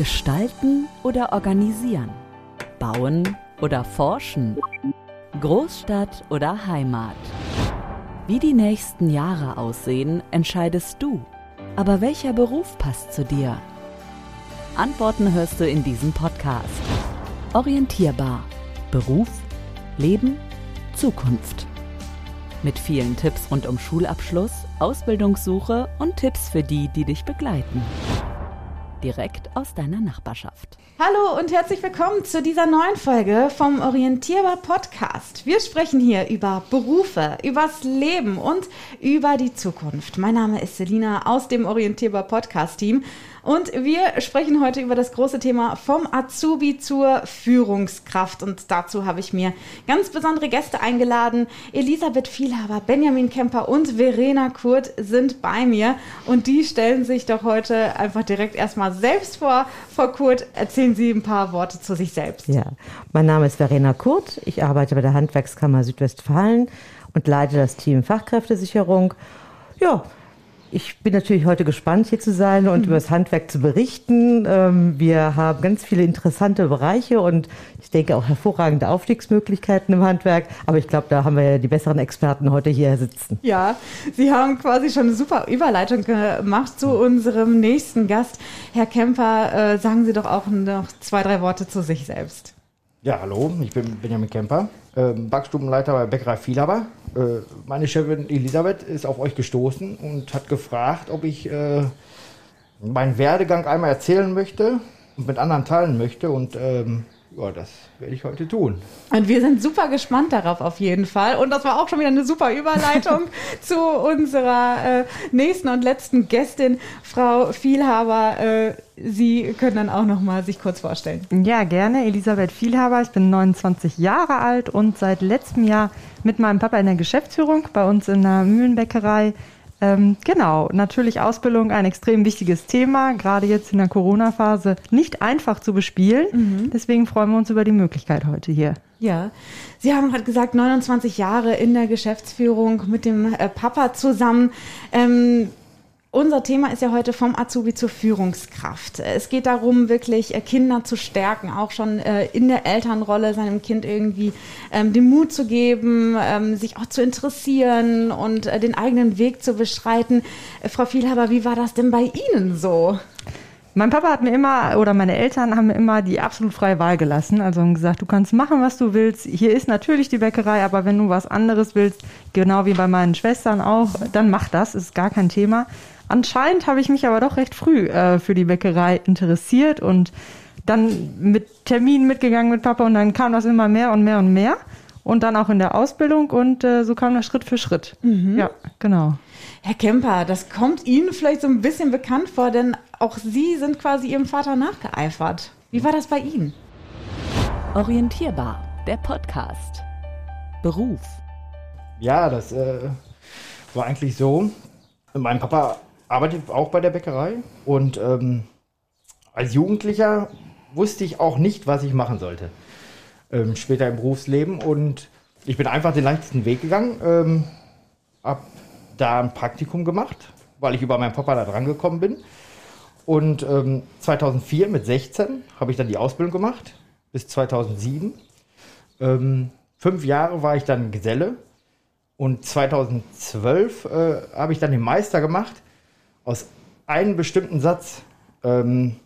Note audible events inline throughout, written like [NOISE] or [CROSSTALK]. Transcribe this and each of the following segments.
Gestalten oder organisieren? Bauen oder forschen? Großstadt oder Heimat? Wie die nächsten Jahre aussehen, entscheidest du. Aber welcher Beruf passt zu dir? Antworten hörst du in diesem Podcast. Orientierbar. Beruf, Leben, Zukunft. Mit vielen Tipps rund um Schulabschluss, Ausbildungssuche und Tipps für die, die dich begleiten direkt aus deiner Nachbarschaft. Hallo und herzlich willkommen zu dieser neuen Folge vom Orientierbar Podcast. Wir sprechen hier über Berufe, übers Leben und über die Zukunft. Mein Name ist Selina aus dem Orientierbar Podcast Team und wir sprechen heute über das große Thema vom Azubi zur Führungskraft. Und dazu habe ich mir ganz besondere Gäste eingeladen. Elisabeth Vielhaber, Benjamin Kemper und Verena Kurt sind bei mir. Und die stellen sich doch heute einfach direkt erstmal selbst vor. Frau Kurt, erzählen Sie ein paar Worte zu sich selbst. Ja, mein Name ist Verena Kurt. Ich arbeite bei der Handwerkskammer Südwestfalen und leite das Team Fachkräftesicherung. Ja, ich bin natürlich heute gespannt, hier zu sein und mhm. über das Handwerk zu berichten. Ähm, wir haben ganz viele interessante Bereiche und ich denke auch hervorragende Aufstiegsmöglichkeiten im Handwerk. Aber ich glaube, da haben wir ja die besseren Experten heute hier sitzen. Ja, Sie haben quasi schon eine super Überleitung gemacht zu unserem nächsten Gast. Herr Kemper, äh, sagen Sie doch auch noch zwei, drei Worte zu sich selbst. Ja, hallo, ich bin Benjamin Kemper, äh, Backstubenleiter bei Bäckerei Vielhaber. Äh, meine Chefin Elisabeth ist auf euch gestoßen und hat gefragt, ob ich äh, meinen Werdegang einmal erzählen möchte und mit anderen teilen möchte. Und ähm, ja, das werde ich heute tun. Und wir sind super gespannt darauf auf jeden Fall. Und das war auch schon wieder eine super Überleitung [LAUGHS] zu unserer äh, nächsten und letzten Gästin, Frau Vielhaber. Äh, Sie können dann auch noch mal sich kurz vorstellen. Ja, gerne. Elisabeth Vielhaber. Ich bin 29 Jahre alt und seit letztem Jahr mit meinem Papa in der Geschäftsführung bei uns in der Mühlenbäckerei ähm, genau, natürlich Ausbildung ein extrem wichtiges Thema, gerade jetzt in der Corona-Phase nicht einfach zu bespielen. Mhm. Deswegen freuen wir uns über die Möglichkeit heute hier. Ja, Sie haben gerade gesagt, 29 Jahre in der Geschäftsführung mit dem äh, Papa zusammen. Ähm, unser Thema ist ja heute vom Azubi zur Führungskraft. Es geht darum, wirklich äh, Kinder zu stärken, auch schon äh, in der Elternrolle seinem Kind irgendwie ähm, den Mut zu geben, ähm, sich auch zu interessieren und äh, den eigenen Weg zu beschreiten. Frau Vielhaber, wie war das denn bei Ihnen so? Mein Papa hat mir immer, oder meine Eltern haben mir immer die absolut freie Wahl gelassen. Also haben gesagt, du kannst machen, was du willst. Hier ist natürlich die Bäckerei, aber wenn du was anderes willst, genau wie bei meinen Schwestern auch, dann mach das, ist gar kein Thema. Anscheinend habe ich mich aber doch recht früh äh, für die Bäckerei interessiert und dann mit Terminen mitgegangen mit Papa und dann kam das immer mehr und mehr und mehr. Und dann auch in der Ausbildung und äh, so kam das Schritt für Schritt. Mhm. Ja, genau. Herr Kemper, das kommt Ihnen vielleicht so ein bisschen bekannt vor, denn auch Sie sind quasi Ihrem Vater nachgeeifert. Wie war das bei Ihnen? Orientierbar, der Podcast. Beruf. Ja, das äh, war eigentlich so. Mein Papa arbeitet auch bei der Bäckerei und ähm, als Jugendlicher wusste ich auch nicht, was ich machen sollte. Ähm, später im Berufsleben und ich bin einfach den leichtesten Weg gegangen, ähm, hab da ein Praktikum gemacht, weil ich über meinen Papa da dran gekommen bin. Und ähm, 2004 mit 16 habe ich dann die Ausbildung gemacht bis 2007. Ähm, fünf Jahre war ich dann Geselle und 2012 äh, habe ich dann den Meister gemacht aus einem bestimmten Satz. Ähm,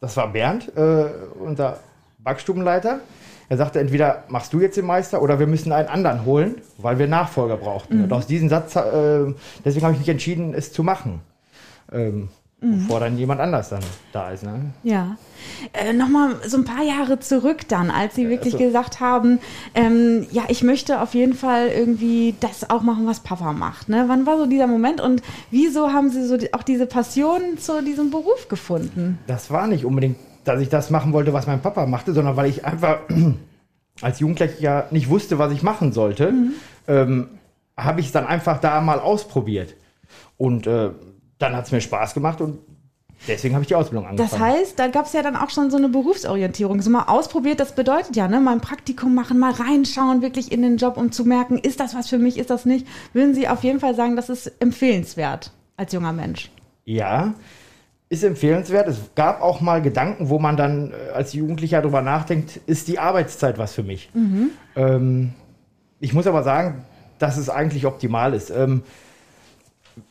das war Bernd, äh, unser Backstubenleiter. Er sagte, entweder machst du jetzt den Meister oder wir müssen einen anderen holen, weil wir Nachfolger brauchten. Mhm. Und aus diesem Satz, äh, deswegen habe ich mich entschieden, es zu machen. Ähm, mhm. bevor dann jemand anders dann da ist. Ne? Ja. Äh, Nochmal so ein paar Jahre zurück dann, als Sie wirklich also, gesagt haben, ähm, ja, ich möchte auf jeden Fall irgendwie das auch machen, was Papa macht. Ne? Wann war so dieser Moment und wieso haben Sie so die, auch diese Passion zu diesem Beruf gefunden? Das war nicht unbedingt, dass ich das machen wollte, was mein Papa machte, sondern weil ich einfach [CLEARS THROAT] als Jugendlicher nicht wusste, was ich machen sollte, mhm. ähm, habe ich es dann einfach da mal ausprobiert. Und äh, dann hat es mir Spaß gemacht und deswegen habe ich die Ausbildung angefangen. Das heißt, da gab es ja dann auch schon so eine Berufsorientierung. So mal ausprobiert, das bedeutet ja, ne, mal ein Praktikum machen, mal reinschauen wirklich in den Job, um zu merken, ist das was für mich, ist das nicht. Würden Sie auf jeden Fall sagen, das ist empfehlenswert als junger Mensch? Ja, ist empfehlenswert. Es gab auch mal Gedanken, wo man dann äh, als Jugendlicher darüber nachdenkt, ist die Arbeitszeit was für mich? Ähm, ich muss aber sagen, dass es eigentlich optimal ist. Ähm,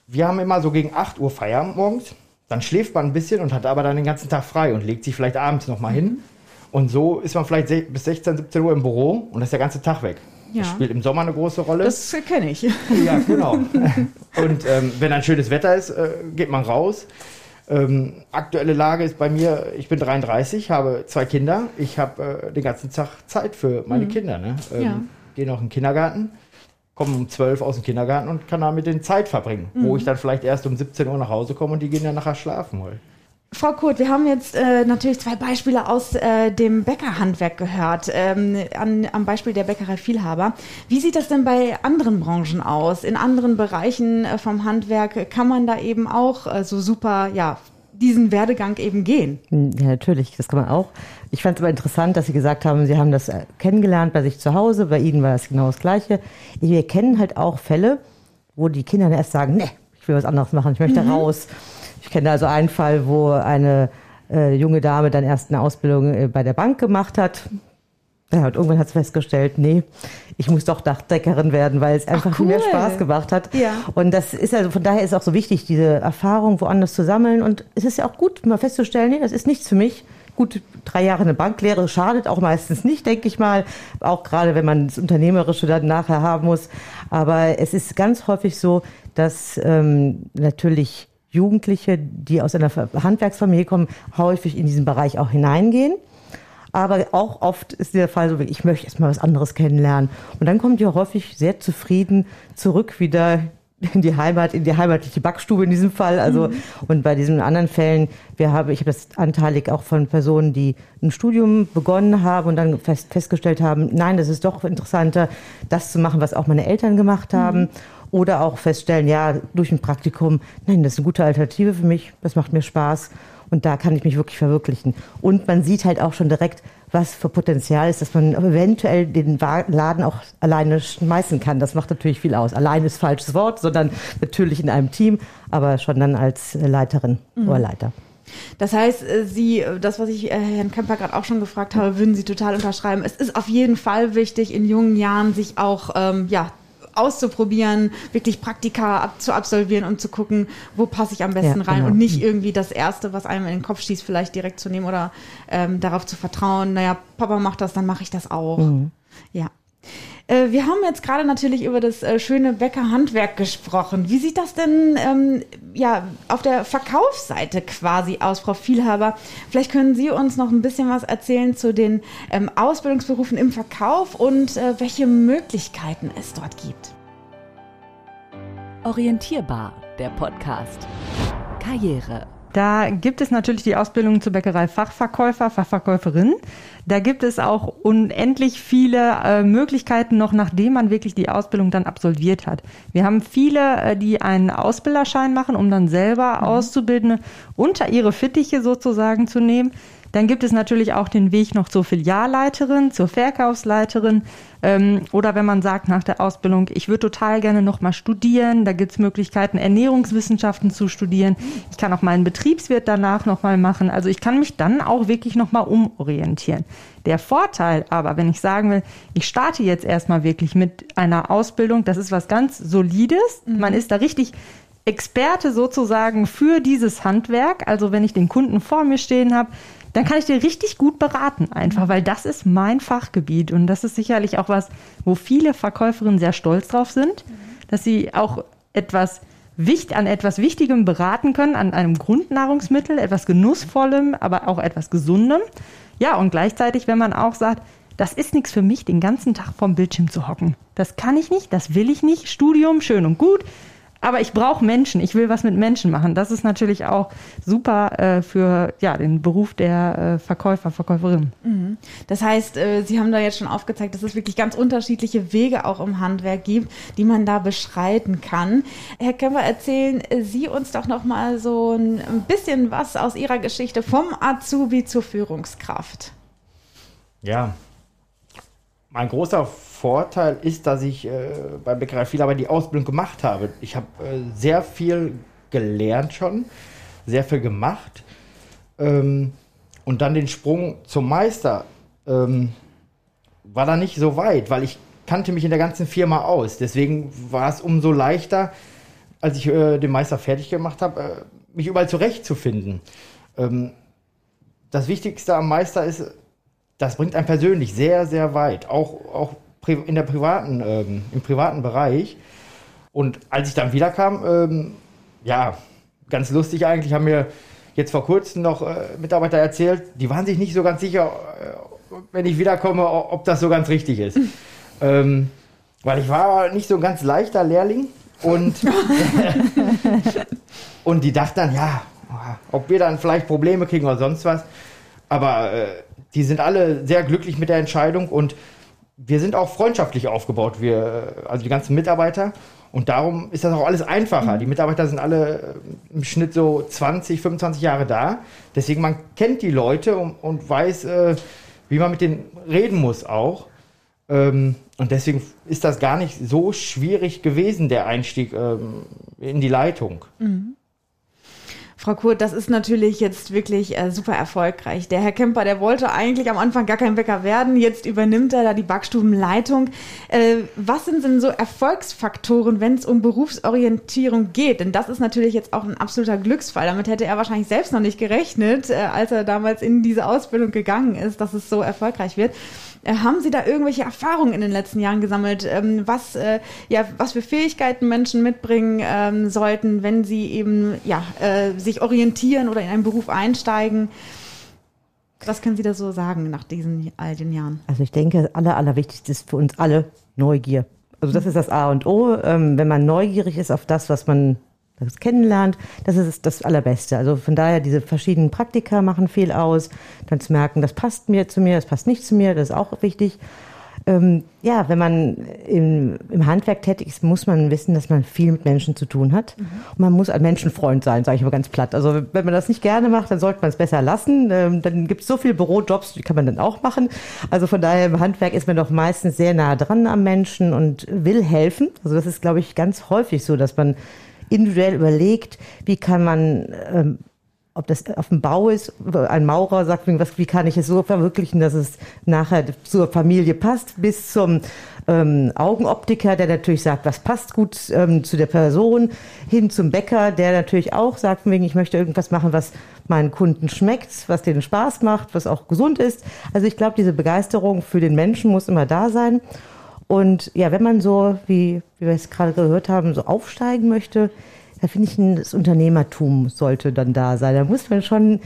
wir haben immer so gegen 8 Uhr Feierabend morgens. Dann schläft man ein bisschen und hat aber dann den ganzen Tag frei und legt sich vielleicht abends nochmal hin. Und so ist man vielleicht bis 16, 17 Uhr im Büro und ist der ganze Tag weg. Ja. Das spielt im Sommer eine große Rolle. Das kenne ich. [LAUGHS] Ja, genau. [LAUGHS] Und ähm, wenn ein schönes Wetter ist, äh, geht man raus. Ähm, aktuelle Lage ist bei mir, ich bin 33, habe zwei Kinder. Ich habe äh, den ganzen Tag Zeit für meine Kinder. Ne? Ähm, Ja. Gehe noch in den Kindergarten, komme um 12 aus dem Kindergarten und kann da mit denen Zeit verbringen. Wo ich dann vielleicht erst um 17 Uhr nach Hause komme und die gehen dann nachher schlafen wollen. Frau Kurt, wir haben jetzt äh, natürlich zwei Beispiele aus äh, dem Bäckerhandwerk gehört, ähm, an, am Beispiel der Bäckerei Vielhaber. Wie sieht das denn bei anderen Branchen aus? In anderen Bereichen äh, vom Handwerk kann man da eben auch so super, ja, diesen Werdegang eben gehen? Ja, natürlich, das kann man auch. Ich fand es aber interessant, dass Sie gesagt haben, Sie haben das äh, kennengelernt bei sich zu Hause. Bei Ihnen war das genau das Gleiche. Wir kennen halt auch Fälle, wo die Kinder dann erst sagen, nee, ich will was anderes machen, ich möchte raus. Ich kenne also einen Fall, wo eine äh, junge Dame dann erst eine Ausbildung äh, bei der Bank gemacht hat. Ja, und irgendwann hat sie festgestellt, nee, ich muss doch Dachdeckerin werden, weil es einfach viel mehr cool. Spaß gemacht hat. Ja. Und das ist also, von daher ist auch so wichtig, diese Erfahrung woanders zu sammeln. Und es ist ja auch gut, mal festzustellen, nee, das ist nichts für mich. Gut, drei Jahre eine Banklehre schadet auch meistens nicht, denke ich mal. Auch gerade, wenn man das Unternehmerische dann nachher haben muss. Aber es ist ganz häufig so, dass ähm, natürlich Jugendliche, die aus einer Handwerksfamilie kommen, häufig in diesen Bereich auch hineingehen. Aber auch oft ist der Fall so, ich möchte erst mal was anderes kennenlernen. Und dann kommt ihr häufig sehr zufrieden zurück wieder in die Heimat, in die heimatliche Backstube in diesem Fall. Also, und bei diesen anderen Fällen, wir haben, ich habe das anteilig auch von Personen, die ein Studium begonnen haben und dann fest, festgestellt haben, nein, das ist doch interessanter, das zu machen, was auch meine Eltern gemacht haben. Oder auch feststellen, ja, durch ein Praktikum, nein, das ist eine gute Alternative für mich, das macht mir Spaß. Und da kann ich mich wirklich verwirklichen. Und man sieht halt auch schon direkt, was für Potenzial ist, dass man eventuell den Laden auch alleine schmeißen kann. Das macht natürlich viel aus. Alleine ist falsches Wort, sondern natürlich in einem Team, aber schon dann als Leiterin oder Leiter. Das heißt, äh, Sie, äh, das, was ich äh, Herrn Kemper gerade auch schon gefragt habe, würden Sie total unterschreiben. Es ist auf jeden Fall wichtig, in jungen Jahren sich auch, ähm, ja, auszuprobieren, wirklich Praktika ab, zu absolvieren und zu gucken, wo passe ich am besten Ja, rein genau. und nicht irgendwie das Erste, was einem in den Kopf schießt, vielleicht direkt zu nehmen oder ähm, darauf zu vertrauen, naja, Papa macht das, dann mache ich das auch. Ja. Äh, Wir haben jetzt gerade natürlich über das äh, schöne Bäckerhandwerk gesprochen. Wie sieht das denn ähm, ja, auf der Verkaufsseite quasi aus, Frau Vielhaber? Vielleicht können Sie uns noch ein bisschen was erzählen zu den ähm, Ausbildungsberufen im Verkauf und äh, welche Möglichkeiten es dort gibt. Orientierbar, der Podcast. Karriere. Da gibt es natürlich die Ausbildung zur Bäckerei Fachverkäufer, Fachverkäuferin. Da gibt es auch unendlich viele äh, Möglichkeiten noch, nachdem man wirklich die Ausbildung dann absolviert hat. Wir haben viele, äh, die einen Ausbilderschein machen, um dann selber Auszubildende unter ihre Fittiche sozusagen zu nehmen. Dann gibt es natürlich auch den Weg noch zur Filialleiterin, zur Verkaufsleiterin. Ähm, oder wenn man sagt nach der Ausbildung, ich würde total gerne noch mal studieren, da gibt es Möglichkeiten, Ernährungswissenschaften zu studieren. Ich kann auch meinen Betriebswirt danach noch mal machen. Also ich kann mich dann auch wirklich noch mal umorientieren. Der Vorteil aber, wenn ich sagen will, ich starte jetzt erstmal wirklich mit einer Ausbildung, das ist was ganz Solides. Man ist da richtig Experte sozusagen für dieses Handwerk. Also wenn ich den Kunden vor mir stehen habe, dann kann ich dir richtig gut beraten, einfach, weil das ist mein Fachgebiet und das ist sicherlich auch was, wo viele Verkäuferinnen sehr stolz drauf sind, dass sie auch etwas wicht, an etwas Wichtigem beraten können, an einem Grundnahrungsmittel, etwas Genussvollem, aber auch etwas Gesundem. Ja, und gleichzeitig, wenn man auch sagt, das ist nichts für mich, den ganzen Tag vorm Bildschirm zu hocken. Das kann ich nicht, das will ich nicht. Studium, schön und gut. Aber ich brauche Menschen, ich will was mit Menschen machen. Das ist natürlich auch super äh, für ja, den Beruf der äh, Verkäufer, Verkäuferin. Das heißt, äh, Sie haben da jetzt schon aufgezeigt, dass es wirklich ganz unterschiedliche Wege auch im Handwerk gibt, die man da beschreiten kann. Herr Kemper, erzählen äh, Sie uns doch noch mal so ein ein bisschen was aus Ihrer Geschichte vom Azubi zur Führungskraft. Ja. Mein großer Vorteil ist, dass ich äh, bei Bäckerei viel aber die Ausbildung gemacht habe. Ich habe äh, sehr viel gelernt schon. sehr viel gemacht. Ähm, und dann den Sprung zum Meister ähm, war da nicht so weit, weil ich kannte mich in der ganzen Firma aus. Deswegen war es umso leichter, als ich äh, den Meister fertig gemacht habe, äh, mich überall zurechtzufinden. Ähm, das Wichtigste am Meister ist, das bringt einen persönlich sehr, sehr weit, auch, auch in der privaten, ähm, im privaten Bereich. Und als ich dann wiederkam, ähm, ja, ganz lustig eigentlich, haben mir jetzt vor kurzem noch äh, Mitarbeiter erzählt, die waren sich nicht so ganz sicher, äh, wenn ich wiederkomme, ob das so ganz richtig ist. [LAUGHS] ähm, weil ich war nicht so ein ganz leichter Lehrling und, [LAUGHS] und die dachten dann, ja, ob wir dann vielleicht Probleme kriegen oder sonst was. Aber äh, die sind alle sehr glücklich mit der Entscheidung und wir sind auch freundschaftlich aufgebaut, wir, also die ganzen Mitarbeiter. Und darum ist das auch alles einfacher. Die Mitarbeiter sind alle äh, im Schnitt so 20, 25 Jahre da. Deswegen man kennt die Leute und, und weiß, äh, wie man mit denen reden muss auch. Ähm, und deswegen ist das gar nicht so schwierig gewesen, der Einstieg ähm, in die Leitung. Mhm. Frau Kurt, das ist natürlich jetzt wirklich äh, super erfolgreich. Der Herr Kemper, der wollte eigentlich am Anfang gar kein Bäcker werden. Jetzt übernimmt er da die Backstubenleitung. Äh, was sind denn so Erfolgsfaktoren, wenn es um Berufsorientierung geht? Denn das ist natürlich jetzt auch ein absoluter Glücksfall. Damit hätte er wahrscheinlich selbst noch nicht gerechnet, äh, als er damals in diese Ausbildung gegangen ist, dass es so erfolgreich wird. Äh, haben Sie da irgendwelche Erfahrungen in den letzten Jahren gesammelt, ähm, was, äh, ja, was für Fähigkeiten Menschen mitbringen ähm, sollten, wenn sie eben ja, äh, sich orientieren oder in einen Beruf einsteigen? Was können Sie da so sagen nach diesen all den Jahren? Also ich denke, das aller, allerwichtigste ist für uns alle Neugier. Also das ist das A und O. Ähm, wenn man neugierig ist auf das, was man das kennenlernt, das ist das Allerbeste. Also von daher, diese verschiedenen Praktika machen viel aus, dann zu merken, das passt mir zu mir, das passt nicht zu mir, das ist auch wichtig. Ähm, ja, wenn man im, im, Handwerk tätig ist, muss man wissen, dass man viel mit Menschen zu tun hat. Mhm. Und man muss ein Menschenfreund sein, sage ich mal ganz platt. Also wenn man das nicht gerne macht, dann sollte man es besser lassen. Ähm, dann gibt es so viele Bürojobs, die kann man dann auch machen. Also von daher im Handwerk ist man doch meistens sehr nah dran am Menschen und will helfen. Also das ist, glaube ich, ganz häufig so, dass man individuell überlegt, wie kann man, ähm, ob das auf dem Bau ist, ein Maurer sagt, was, wie kann ich es so verwirklichen, dass es nachher zur Familie passt, bis zum ähm, Augenoptiker, der natürlich sagt, was passt gut ähm, zu der Person, hin zum Bäcker, der natürlich auch sagt, wegen, ich möchte irgendwas machen, was meinen Kunden schmeckt, was denen Spaß macht, was auch gesund ist. Also ich glaube, diese Begeisterung für den Menschen muss immer da sein. Und ja, wenn man so, wie, wie wir es gerade gehört haben, so aufsteigen möchte, da finde ich, das Unternehmertum sollte dann da sein. Da muss man schon,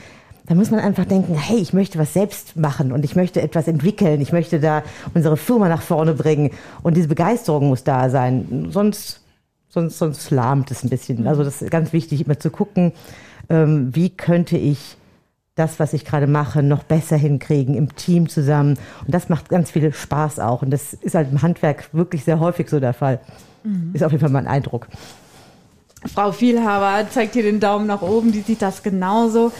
da muss man einfach denken, hey, ich möchte was selbst machen und ich möchte etwas entwickeln. Ich möchte da unsere Firma nach vorne bringen. Und diese Begeisterung muss da sein. Sonst, sonst, sonst lahmt es ein bisschen. Also das ist ganz wichtig, immer zu gucken, ähm, wie könnte ich das, was ich gerade mache, noch besser hinkriegen im Team zusammen. Und das macht ganz viel Spaß auch. Und das ist halt im Handwerk wirklich sehr häufig so der Fall. Mhm. Ist auf jeden Fall mein Eindruck. Frau Vielhaber zeigt hier den Daumen nach oben, die sieht das genauso.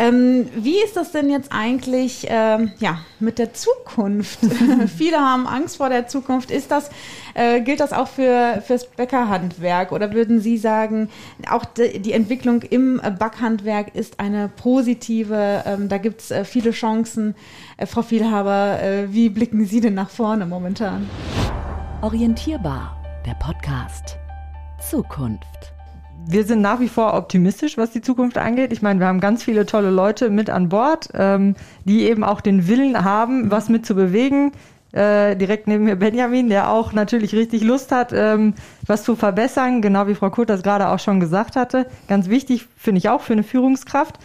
Ähm, wie ist das denn jetzt eigentlich ähm, ja, mit der Zukunft? [LAUGHS] Viele haben Angst vor der Zukunft. Ist das, äh, gilt das auch für fürs Bäckerhandwerk? Oder würden Sie sagen, auch die, die Entwicklung im Backhandwerk ist eine positive? Ähm, da gibt es äh, viele Chancen. Äh, Frau Vielhaber, äh, wie blicken Sie denn nach vorne momentan? Orientierbar, der Podcast. Zukunft wir sind nach wie vor optimistisch, was die Zukunft angeht. Ich meine, wir haben ganz viele tolle Leute mit an Bord, ähm, die eben auch den Willen haben, was mit zu bewegen. Äh, direkt neben mir Benjamin, der auch natürlich richtig Lust hat, ähm, was zu verbessern, genau wie Frau Kurt das gerade auch schon gesagt hatte. Ganz wichtig finde ich auch für eine Führungskraft.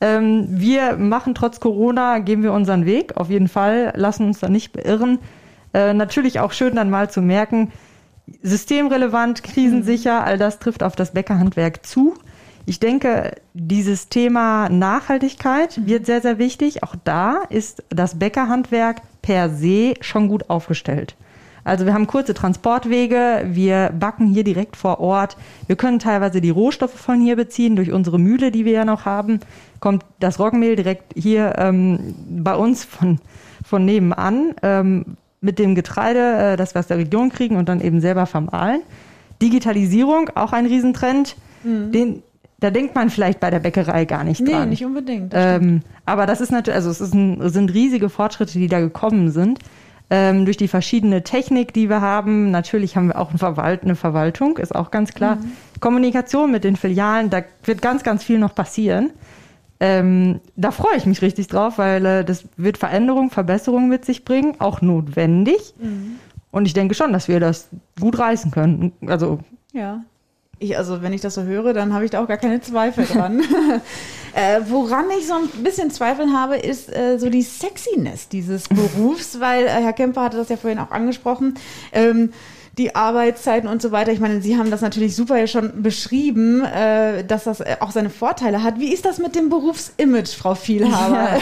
Ähm, wir machen trotz Corona, gehen wir unseren Weg, auf jeden Fall, lassen uns da nicht beirren. Äh, natürlich auch schön dann mal zu merken, systemrelevant, krisensicher, all das trifft auf das Bäckerhandwerk zu. Ich denke, dieses Thema Nachhaltigkeit wird sehr, sehr wichtig. Auch da ist das Bäckerhandwerk per se schon gut aufgestellt. Also wir haben kurze Transportwege, wir backen hier direkt vor Ort. Wir können teilweise die Rohstoffe von hier beziehen durch unsere Mühle, die wir ja noch haben. Kommt das Roggenmehl direkt hier ähm, bei uns von, von nebenan. Ähm, mit dem Getreide, äh, das wir aus der Region kriegen und dann eben selber vermahlen. Digitalisierung, auch ein Riesentrend, mhm. den da denkt man vielleicht bei der Bäckerei gar nicht Nee, dran. nicht unbedingt. das Ähm, aber das ist natürlich, also es ein, sind riesige Fortschritte, die da gekommen sind. Ähm, durch die verschiedene Technik, die wir haben. Natürlich haben wir auch eine, Verwalt eine Verwaltung, ist auch ganz klar. Kommunikation mit den Filialen, da wird ganz, ganz viel noch passieren. Ähm, da freue ich mich richtig drauf, weil äh, das wird Veränderung, Verbesserung mit sich bringen, auch notwendig. Und ich denke schon, dass wir das gut reißen können. Also Ja. Ich, also wenn ich das so höre, dann habe ich da auch gar keine Zweifel dran. [LAUGHS] äh, woran ich so ein bisschen Zweifel habe, ist äh, so die Sexiness dieses Berufs, weil äh, Herr Kemper hatte das ja vorhin auch angesprochen. Ähm, die Arbeitszeiten und so weiter. Ich meine, Sie haben das natürlich super schon beschrieben, äh, dass das äh, auch seine Vorteile hat. Wie ist das mit dem Berufsimage, Frau Vielhaber? [LAUGHS]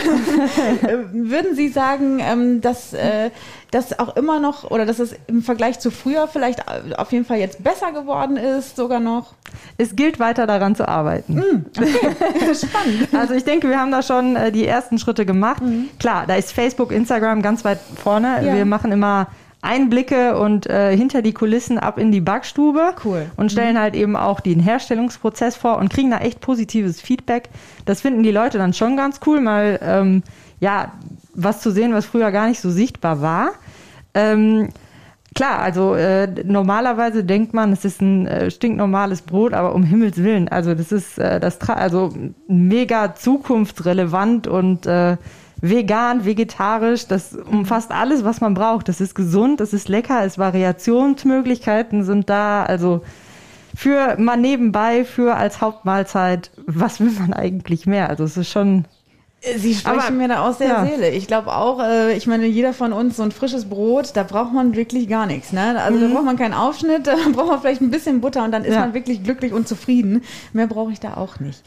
Äh, Würden Sie sagen, ähm, dass äh, das auch immer noch oder dass es im Vergleich zu früher vielleicht äh, auf jeden Fall jetzt besser geworden ist, sogar noch? es gilt weiter daran zu arbeiten. [LAUGHS] Spannend. Also ich denke, wir haben da schon die ersten Schritte gemacht. Klar, da ist Facebook, Instagram ganz weit vorne. Ja. Wir machen immer Einblicke und äh, hinter die Kulissen ab in die Backstube Cool. und stellen halt eben auch den Herstellungsprozess vor und kriegen da echt positives Feedback. Das finden die Leute dann schon ganz cool, mal ähm, ja was zu sehen, was früher gar nicht so sichtbar war. Ähm, Klar, also äh, normalerweise denkt man, es ist ein äh, stinknormales Brot, aber um Himmels Willen, also das ist äh, das Tra also mega zukunftsrelevant und äh, vegan, vegetarisch, das umfasst alles, was man braucht. Das ist gesund, das ist lecker, es Variationsmöglichkeiten sind da, also für mal nebenbei, für als Hauptmahlzeit, was will man eigentlich mehr? Also es ist schon Sie sprechen Aber- mir da aus der ja. Seele. Ich glaube auch, äh, ich meine, jeder von uns so ein frisches Brot, da braucht man wirklich gar nichts. Ne? Also da braucht man keinen Aufschnitt, [LAUGHS] da braucht man vielleicht ein bisschen Butter und dann ist Ja. man wirklich glücklich und zufrieden. Mehr brauche ich da auch nicht.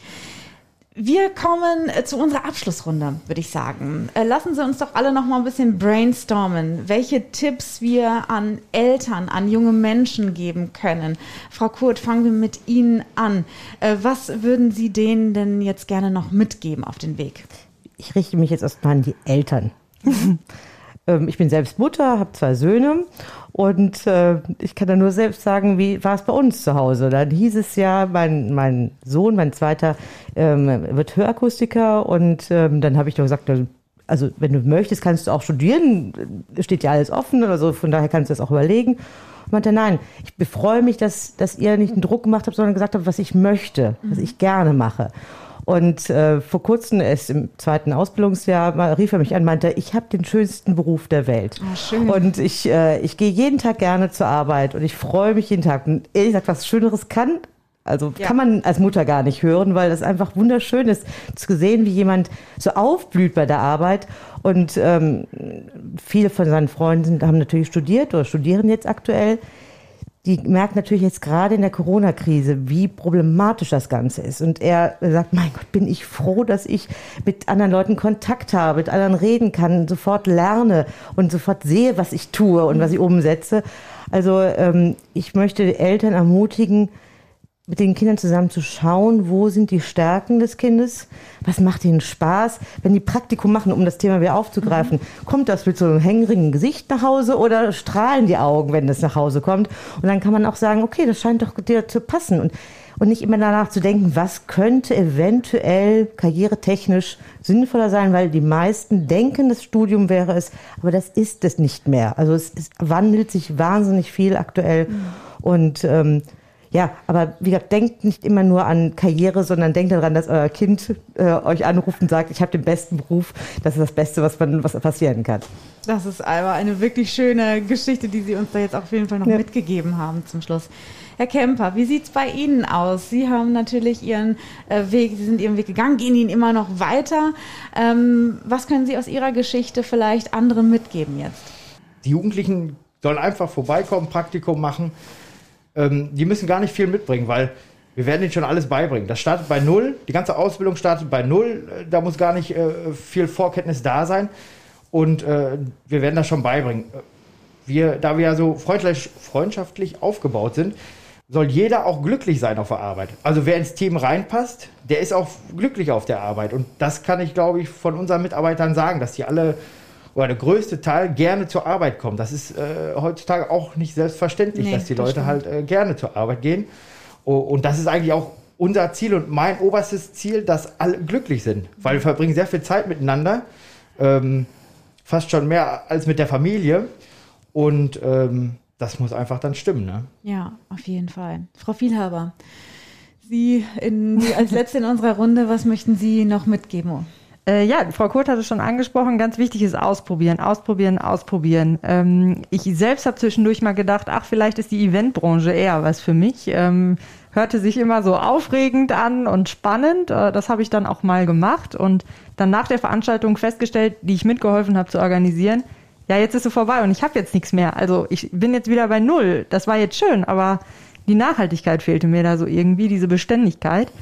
Wir kommen äh, zu unserer Abschlussrunde, würde ich sagen. Äh, Lassen Sie uns doch alle noch mal ein bisschen brainstormen, welche Tipps wir an Eltern, an junge Menschen geben können. Frau Kurt, fangen wir mit Ihnen an. Äh, Was würden Sie denen denn jetzt gerne noch mitgeben auf den Weg? Ich richte mich jetzt erstmal an die Eltern. [LAUGHS] ähm, ich bin selbst Mutter, habe zwei Söhne und äh, ich kann da nur selbst sagen, wie war es bei uns zu Hause. Dann hieß es ja, mein, mein Sohn, mein zweiter, ähm, wird Hörakustiker und ähm, dann habe ich doch gesagt, also wenn du möchtest, kannst du auch studieren, steht ja alles offen, also von daher kannst du das auch überlegen. Und meinte, nein, ich freue mich, dass, dass ihr nicht einen Druck gemacht habt, sondern gesagt habt, was ich möchte, was ich gerne mache. Und äh, vor kurzem, erst im zweiten Ausbildungsjahr, mal, rief er mich an, meinte, ich habe den schönsten Beruf der Welt. Ah, schön. Und ich, äh, ich gehe jeden Tag gerne zur Arbeit und ich freue mich jeden Tag. Und ehrlich gesagt, was Schöneres kann, also Ja. kann man als Mutter gar nicht hören, weil das einfach wunderschön ist, zu sehen, wie jemand so aufblüht bei der Arbeit. Und ähm, viele von seinen Freunden haben natürlich studiert oder studieren jetzt aktuell die merkt natürlich jetzt gerade in der Corona-Krise, wie problematisch das Ganze ist. Und er sagt, mein Gott, bin ich froh, dass ich mit anderen Leuten Kontakt habe, mit anderen reden kann, sofort lerne und sofort sehe, was ich tue und was ich umsetze. Also ähm, ich möchte Eltern ermutigen, mit den Kindern zusammen zu schauen, wo sind die Stärken des Kindes, was macht ihnen Spaß, wenn die Praktikum machen, um das Thema wieder aufzugreifen, kommt das mit so einem hängerigen Gesicht nach Hause oder strahlen die Augen, wenn das nach Hause kommt? Und dann kann man auch sagen, okay, das scheint doch dir zu passen. Und, und nicht immer danach zu denken, was könnte eventuell karrieretechnisch sinnvoller sein, weil die meisten denken, das Studium wäre es, aber das ist es nicht mehr. Also es, es wandelt sich wahnsinnig viel aktuell. Und ähm, ja, aber wie gesagt, denkt nicht immer nur an Karriere, sondern denkt daran, dass euer Kind äh, euch anruft und sagt, ich habe den besten Beruf. Das ist das Beste, was, man, was passieren kann. Das ist aber eine wirklich schöne Geschichte, die Sie uns da jetzt auf jeden Fall noch Ja. mitgegeben haben zum Schluss. Herr Kemper, wie sieht's bei Ihnen aus? Sie haben natürlich Ihren äh, Weg, Sie sind Ihren Weg gegangen, gehen ihn immer noch weiter. Ähm, was können Sie aus Ihrer Geschichte vielleicht anderen mitgeben jetzt? Die Jugendlichen sollen einfach vorbeikommen, Praktikum machen. Ähm, die müssen gar nicht viel mitbringen, weil wir werden ihnen schon alles beibringen. Das startet bei Null, die ganze Ausbildung startet bei Null. Äh, Da muss gar nicht äh, viel Vorkenntnis da sein. Und äh, wir werden das schon beibringen. Wir, da wir ja so freundlich, freundschaftlich aufgebaut sind, soll jeder auch glücklich sein auf der Arbeit. Also wer ins Team reinpasst, der ist auch glücklich auf der Arbeit. Und das kann ich, glaube ich, von unseren Mitarbeitern sagen, dass die alle oder der größte Teil gerne zur Arbeit kommen. Das ist äh, heutzutage auch nicht selbstverständlich, Nee, dass die das Leute stimmt. halt äh, gerne zur Arbeit gehen. Und das ist eigentlich auch unser Ziel und mein oberstes Ziel, dass alle glücklich sind. Weil wir verbringen sehr viel Zeit miteinander. Ähm, fast schon mehr als mit der Familie. Und ähm, das muss einfach dann stimmen. Ne? Ja, auf jeden Fall. Frau Vielhaber, Sie in, als Letzte in unserer Runde, was möchten Sie noch mitgeben? Äh, ja, Frau Kurt hat es schon angesprochen, ganz wichtig ist ausprobieren, ausprobieren, ausprobieren. Ähm, ich selbst habe zwischendurch mal gedacht, ach, vielleicht ist die Eventbranche eher was für mich. Ähm, hörte sich immer so aufregend an und spannend. Äh, das habe ich dann auch mal gemacht und dann nach der Veranstaltung festgestellt, die ich mitgeholfen habe zu organisieren, ja, jetzt ist sie vorbei und ich habe jetzt nichts mehr. Also ich bin jetzt wieder bei Null. Das war jetzt schön, aber die Nachhaltigkeit fehlte mir da so irgendwie, diese Beständigkeit.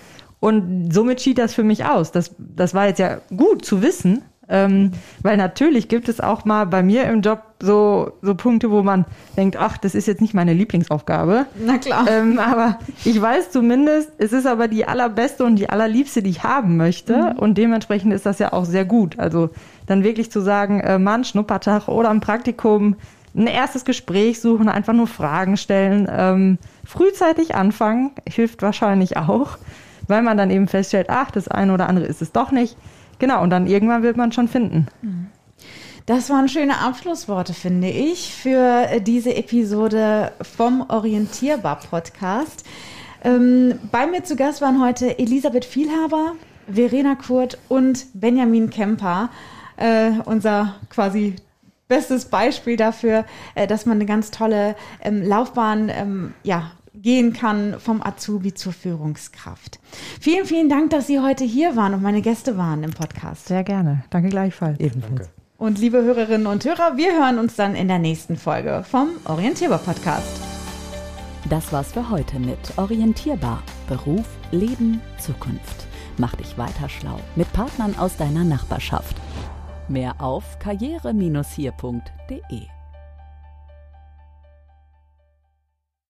Und somit schied das für mich aus. Das, das war jetzt ja gut zu wissen, ähm, weil natürlich gibt es auch mal bei mir im Job so, so Punkte, wo man denkt, ach, das ist jetzt nicht meine Lieblingsaufgabe. Na klar. Ähm, aber ich weiß zumindest, es ist aber die allerbeste und die allerliebste, die ich haben möchte. Mhm. Und dementsprechend ist das ja auch sehr gut. Also dann wirklich zu sagen, äh, Mann, Schnuppertag oder ein Praktikum, ein erstes Gespräch suchen, einfach nur Fragen stellen, ähm, frühzeitig anfangen, hilft wahrscheinlich auch, weil man dann eben feststellt, ach, das eine oder andere ist es doch nicht. Genau, und dann irgendwann wird man schon finden. Das waren schöne Abschlussworte, finde ich, für diese Episode vom Orientierbar Podcast. Ähm, bei mir zu Gast waren heute Elisabeth Vielhaber, Verena Kurt und Benjamin Kemper, äh, unser quasi bestes Beispiel dafür, äh, dass man eine ganz tolle ähm, Laufbahn ähm, ja, gehen kann vom Azubi zur Führungskraft. Vielen, vielen Dank, dass Sie heute hier waren und meine Gäste waren im Podcast. Sehr gerne. Danke gleichfalls. Ebenfalls. Danke. Und liebe Hörerinnen und Hörer, wir hören uns dann in der nächsten Folge vom Orientierbar Podcast. Das war's für heute mit Orientierbar. Beruf, Leben, Zukunft. Mach dich weiter schlau mit Partnern aus deiner Nachbarschaft. Mehr auf karriere-hier.de